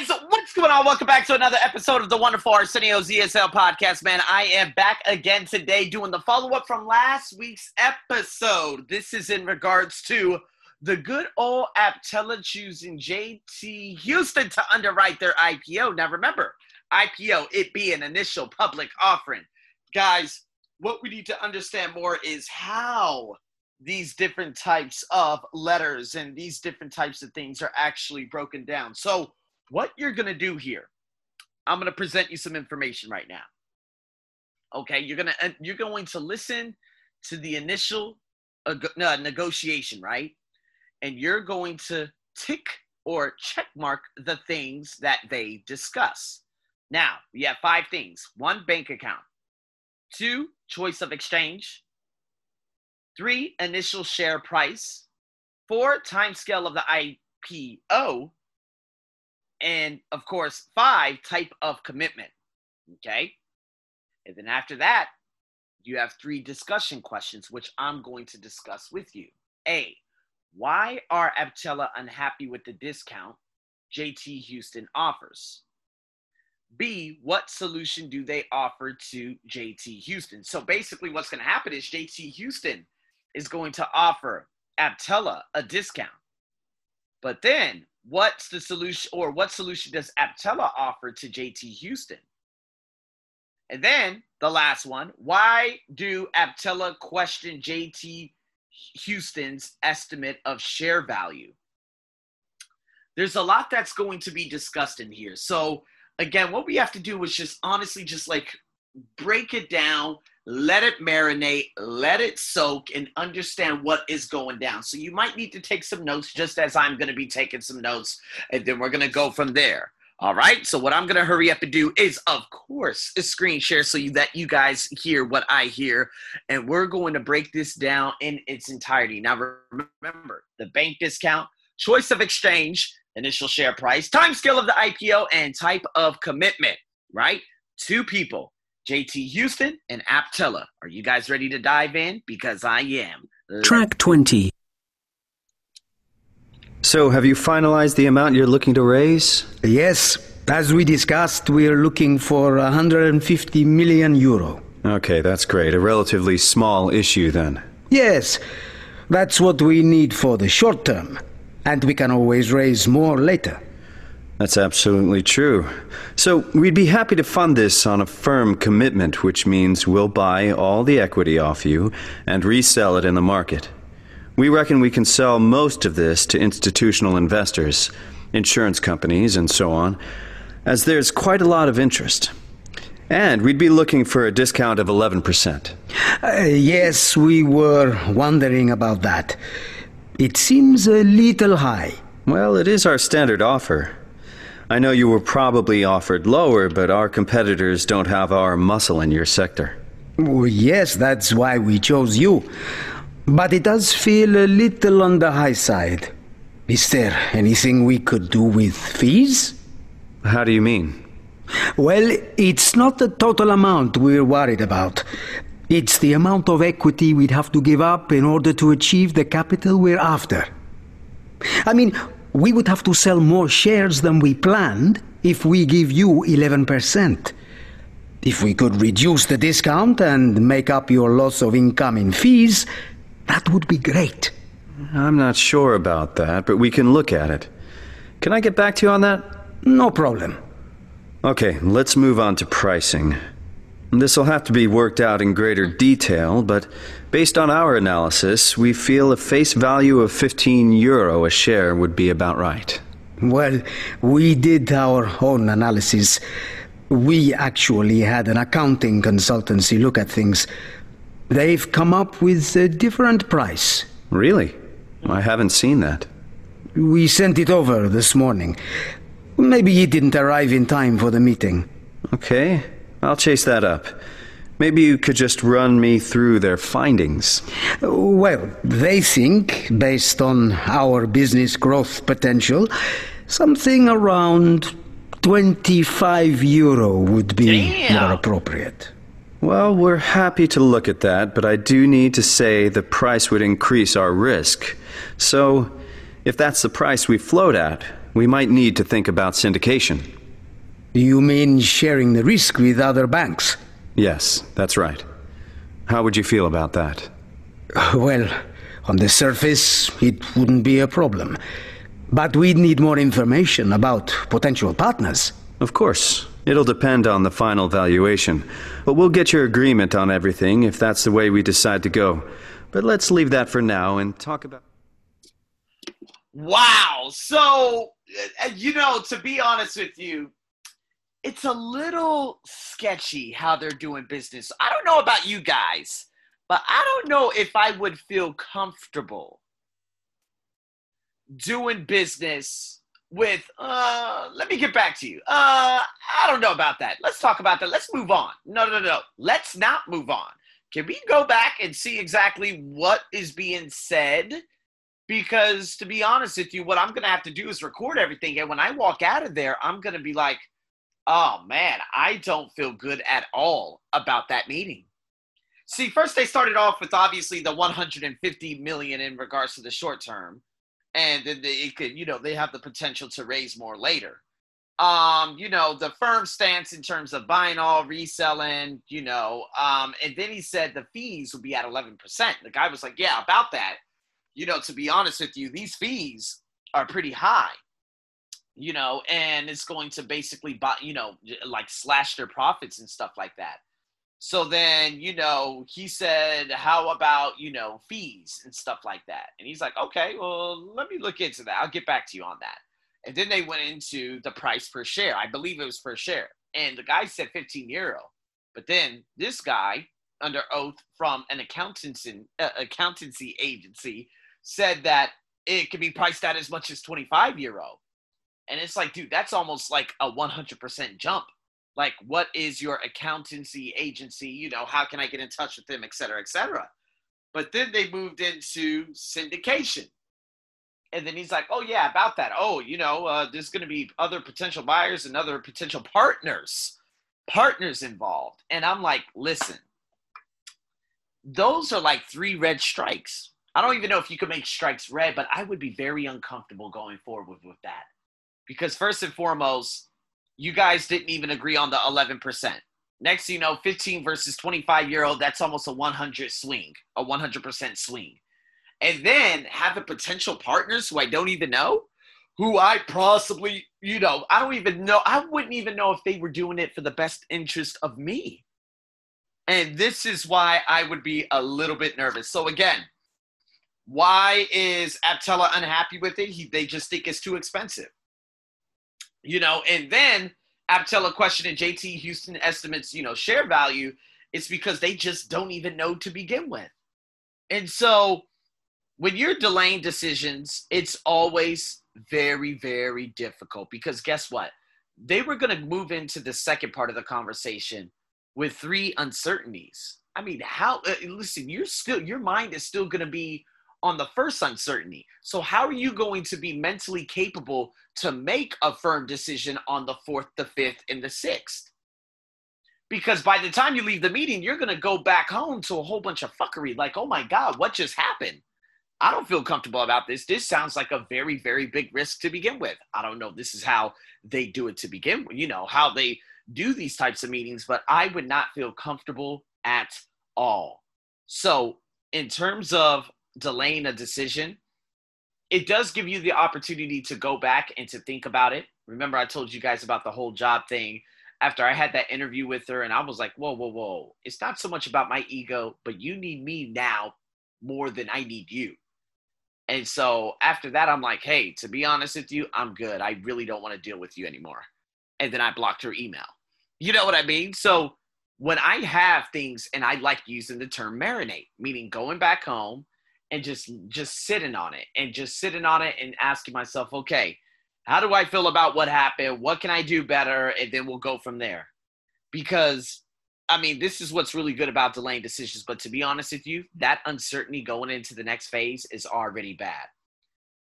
guys, what's going on? Welcome back to another episode of the wonderful Arsenio's ESL podcast, man. I am back again today doing the follow up from last week's episode. This is in regards to the good old Aptella choosing JT Houston to underwrite their IPO. Now, remember, IPO, it be an initial public offering. Guys, what we need to understand more is how these different types of letters and these different types of things are actually broken down. So, what you're going to do here, I'm going to present you some information right now. Okay, you're going to you're going to listen to the initial uh, negotiation, right? And you're going to tick or check mark the things that they discuss. Now, we have five things. One, bank account. Two, choice of exchange. Three, initial share price. Four, time scale of the IPO. And of course, five, type of commitment. Okay. And then after that, you have three discussion questions, which I'm going to discuss with you. A, why are Aptella unhappy with the discount JT Houston offers? B, what solution do they offer to JT Houston? So basically, what's going to happen is JT Houston is going to offer Aptella a discount. But then, what's the solution, or what solution does Aptella offer to JT Houston? And then the last one why do Aptella question JT Houston's estimate of share value? There's a lot that's going to be discussed in here. So, again, what we have to do is just honestly just like break it down, let it marinate, let it soak, and understand what is going down. So you might need to take some notes, just as I'm going to be taking some notes, and then we're going to go from there. All right. So what I'm going to hurry up and do is, of course, a screen share so you, that you guys hear what I hear, and we're going to break this down in its entirety. Now, remember the bank discount, choice of exchange, initial share price, time scale of the IPO, and type of commitment. Right. Two people JT Houston and Aptella. Are you guys ready to dive in? Because I am. Track 20. So, have you finalized the amount you're looking to raise? Yes. As we discussed, we're looking for 150 million euro. Okay, that's great. A relatively small issue then. Yes. That's what we need for the short term. And we can always raise more later. That's absolutely true. So, we'd be happy to fund this on a firm commitment, which means we'll buy all the equity off you and resell it in the market. We reckon we can sell most of this to institutional investors, insurance companies, and so on, as there's quite a lot of interest. And we'd be looking for a discount of 11%. Uh, yes, we were wondering about that. It seems a little high. Well, it is our standard offer. I know you were probably offered lower, but our competitors don't have our muscle in your sector. Well, yes, that's why we chose you. But it does feel a little on the high side. Is there anything we could do with fees? How do you mean? Well, it's not the total amount we're worried about. It's the amount of equity we'd have to give up in order to achieve the capital we're after. I mean, we would have to sell more shares than we planned if we give you 11%. If we could reduce the discount and make up your loss of income in fees, that would be great. I'm not sure about that, but we can look at it. Can I get back to you on that? No problem. Okay, let's move on to pricing. This will have to be worked out in greater detail, but based on our analysis, we feel a face value of 15 euro a share would be about right. Well, we did our own analysis. We actually had an accounting consultancy look at things. They've come up with a different price. Really? I haven't seen that. We sent it over this morning. Maybe it didn't arrive in time for the meeting. Okay. I'll chase that up. Maybe you could just run me through their findings. Well, they think, based on our business growth potential, something around 25 euro would be Damn. more appropriate. Well, we're happy to look at that, but I do need to say the price would increase our risk. So, if that's the price we float at, we might need to think about syndication. You mean sharing the risk with other banks? Yes, that's right. How would you feel about that? Well, on the surface, it wouldn't be a problem. But we'd need more information about potential partners. Of course. It'll depend on the final valuation. But we'll get your agreement on everything if that's the way we decide to go. But let's leave that for now and talk about. Wow. So, uh, you know, to be honest with you, it's a little sketchy how they're doing business. I don't know about you guys, but I don't know if I would feel comfortable doing business with uh let me get back to you. Uh I don't know about that. Let's talk about that. Let's move on. No, no, no. Let's not move on. Can we go back and see exactly what is being said? Because to be honest with you, what I'm going to have to do is record everything and when I walk out of there, I'm going to be like, "Oh man, I don't feel good at all about that meeting." See, first they started off with obviously the 150 million in regards to the short term and then they, could, you know, they have the potential to raise more later. Um, you know, the firm stance in terms of buying all, reselling, you know, um, and then he said the fees will be at 11%. The guy was like, yeah, about that. You know, to be honest with you, these fees are pretty high, you know, and it's going to basically buy, you know, like slash their profits and stuff like that. So then, you know, he said, How about, you know, fees and stuff like that? And he's like, Okay, well, let me look into that. I'll get back to you on that. And then they went into the price per share. I believe it was per share. And the guy said 15 euro. But then this guy, under oath from an accountancy, uh, accountancy agency, said that it could be priced at as much as 25 euro. And it's like, dude, that's almost like a 100% jump. Like what is your accountancy agency? You know how can i get in touch with them et cetera et cetera. But then they moved into syndication. And then he's like oh yeah about that. Oh you know uh, there's going to be other potential buyers and other potential partners partners involved. And i'm like listen those are like three red strikes. I don't even know if you could make strikes red but i would be very uncomfortable going forward with, with that because first and foremost you guys didn't even agree on the 11%. Next, you know, 15 versus 25 year old, that's almost a 100 swing, a 100% swing. And then having potential partners who I don't even know, who I possibly, you know, I don't even know, I wouldn't even know if they were doing it for the best interest of me. And this is why I would be a little bit nervous. So, again, why is Aptella unhappy with it? He, they just think it's too expensive you know, and then Aptella question questioning JT Houston estimates, you know, share value, it's because they just don't even know to begin with. And so when you're delaying decisions, it's always very, very difficult because guess what? They were going to move into the second part of the conversation with three uncertainties. I mean, how, uh, listen, you're still, your mind is still going to be on the first uncertainty. So, how are you going to be mentally capable to make a firm decision on the fourth, the fifth, and the sixth? Because by the time you leave the meeting, you're going to go back home to a whole bunch of fuckery like, oh my God, what just happened? I don't feel comfortable about this. This sounds like a very, very big risk to begin with. I don't know. This is how they do it to begin with, you know, how they do these types of meetings, but I would not feel comfortable at all. So, in terms of delaying a decision, it does give you the opportunity to go back and to think about it. Remember, I told you guys about the whole job thing after I had that interview with her, and I was like, whoa, whoa, whoa. It's not so much about my ego, but you need me now more than I need you. And so after that, I'm like, hey, to be honest with you, I'm good. I really don't want to deal with you anymore. And then I blocked her email. You know what I mean? So when I have things, and I like using the term marinate, meaning going back home, and just just sitting on it and just sitting on it and asking myself, okay, how do I feel about what happened? What can I do better? And then we'll go from there. Because I mean, this is what's really good about delaying decisions. But to be honest with you, that uncertainty going into the next phase is already bad.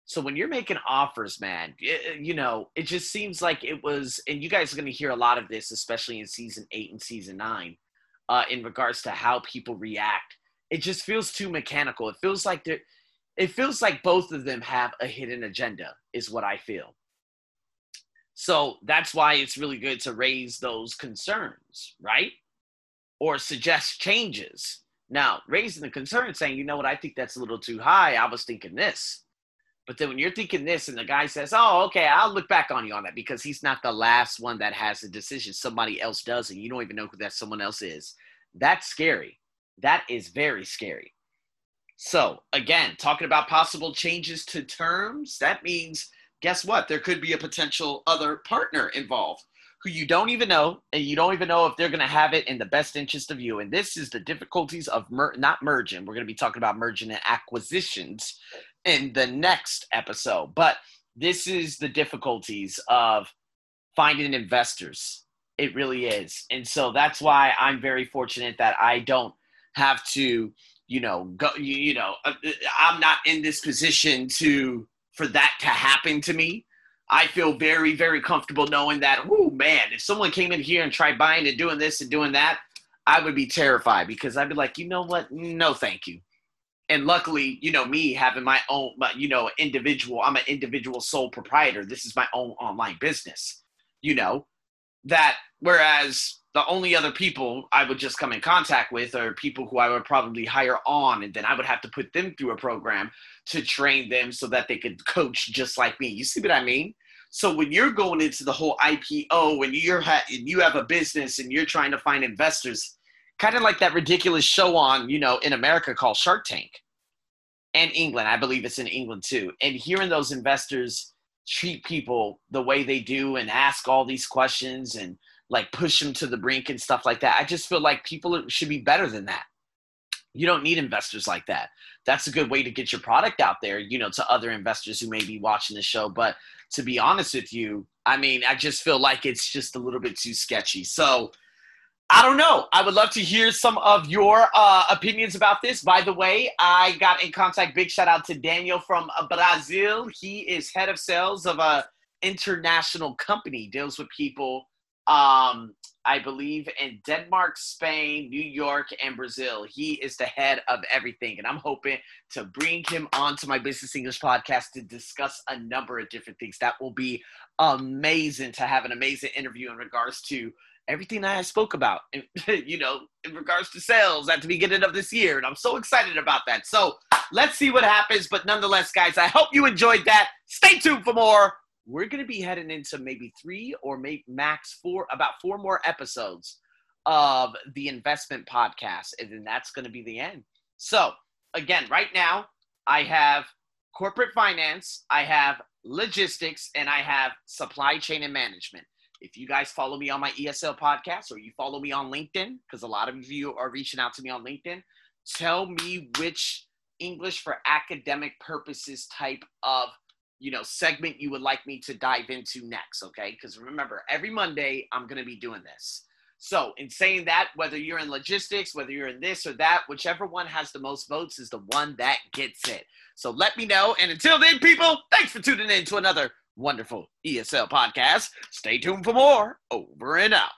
So when you're making offers, man, it, you know, it just seems like it was, and you guys are going to hear a lot of this, especially in season eight and season nine, uh, in regards to how people react it just feels too mechanical. It feels like they're it feels like both of them have a hidden agenda, is what I feel. So that's why it's really good to raise those concerns, right? Or suggest changes. Now, raising the concern, saying, you know what, I think that's a little too high. I was thinking this. But then when you're thinking this and the guy says, oh, okay, I'll look back on you on that because he's not the last one that has the decision. Somebody else does, and you don't even know who that someone else is. That's scary. That is very scary. So, again, talking about possible changes to terms, that means guess what? There could be a potential other partner involved who you don't even know, and you don't even know if they're going to have it in the best interest of you. And this is the difficulties of mer- not merging. We're going to be talking about merging and acquisitions in the next episode. But this is the difficulties of finding investors. It really is. And so that's why I'm very fortunate that I don't have to, you know, go, you, you know, uh, uh, I'm not in this position to, for that to happen to me. I feel very, very comfortable knowing that, oh man, if someone came in here and tried buying and doing this and doing that, I would be terrified because I'd be like, you know what? No, thank you and luckily, you know, me having my own, you know, individual, I'm an individual sole proprietor. This is my own online business, you know, that whereas the only other people I would just come in contact with are people who I would probably hire on, and then I would have to put them through a program to train them so that they could coach just like me. You see what I mean? So when you're going into the whole IPO and you're ha- and you have a business and you're trying to find investors, kind of like that ridiculous show on, you know, in America called Shark Tank and England. I believe it's in England too. And hearing those investors treat people the way they do and ask all these questions and like push them to the brink and stuff like that. I just feel like people should be better than that. You don't need investors like that. That's a good way to get your product out there, you know, to other investors who may be watching the show. But to be honest with you, I mean, I just feel like it's just a little bit too sketchy. So, I don't know. I would love to hear some of your uh, opinions about this. By the way, I got in contact. Big shout out to Daniel from Brazil. He is head of sales of a international company. Deals with people, um, I believe, in Denmark, Spain, New York, and Brazil. He is the head of everything, and I'm hoping to bring him onto my Business English podcast to discuss a number of different things. That will be amazing to have an amazing interview in regards to everything I spoke about, you know, in regards to sales at the beginning of this year. And I'm so excited about that. So let's see what happens. But nonetheless, guys, I hope you enjoyed that. Stay tuned for more. We're going to be heading into maybe three or maybe max four, about four more episodes of the investment podcast. And then that's going to be the end. So, again, right now, I have corporate finance, I have logistics, and I have supply chain and management if you guys follow me on my ESL podcast or you follow me on LinkedIn, because a lot of you are reaching out to me on LinkedIn, tell me which English for academic purposes type of you know segment you would like me to dive into next okay because remember every monday i'm going to be doing this so in saying that whether you're in logistics whether you're in this or that whichever one has the most votes is the one that gets it so let me know and until then people thanks for tuning in to another wonderful ESL podcast. Stay tuned for more. Over and out.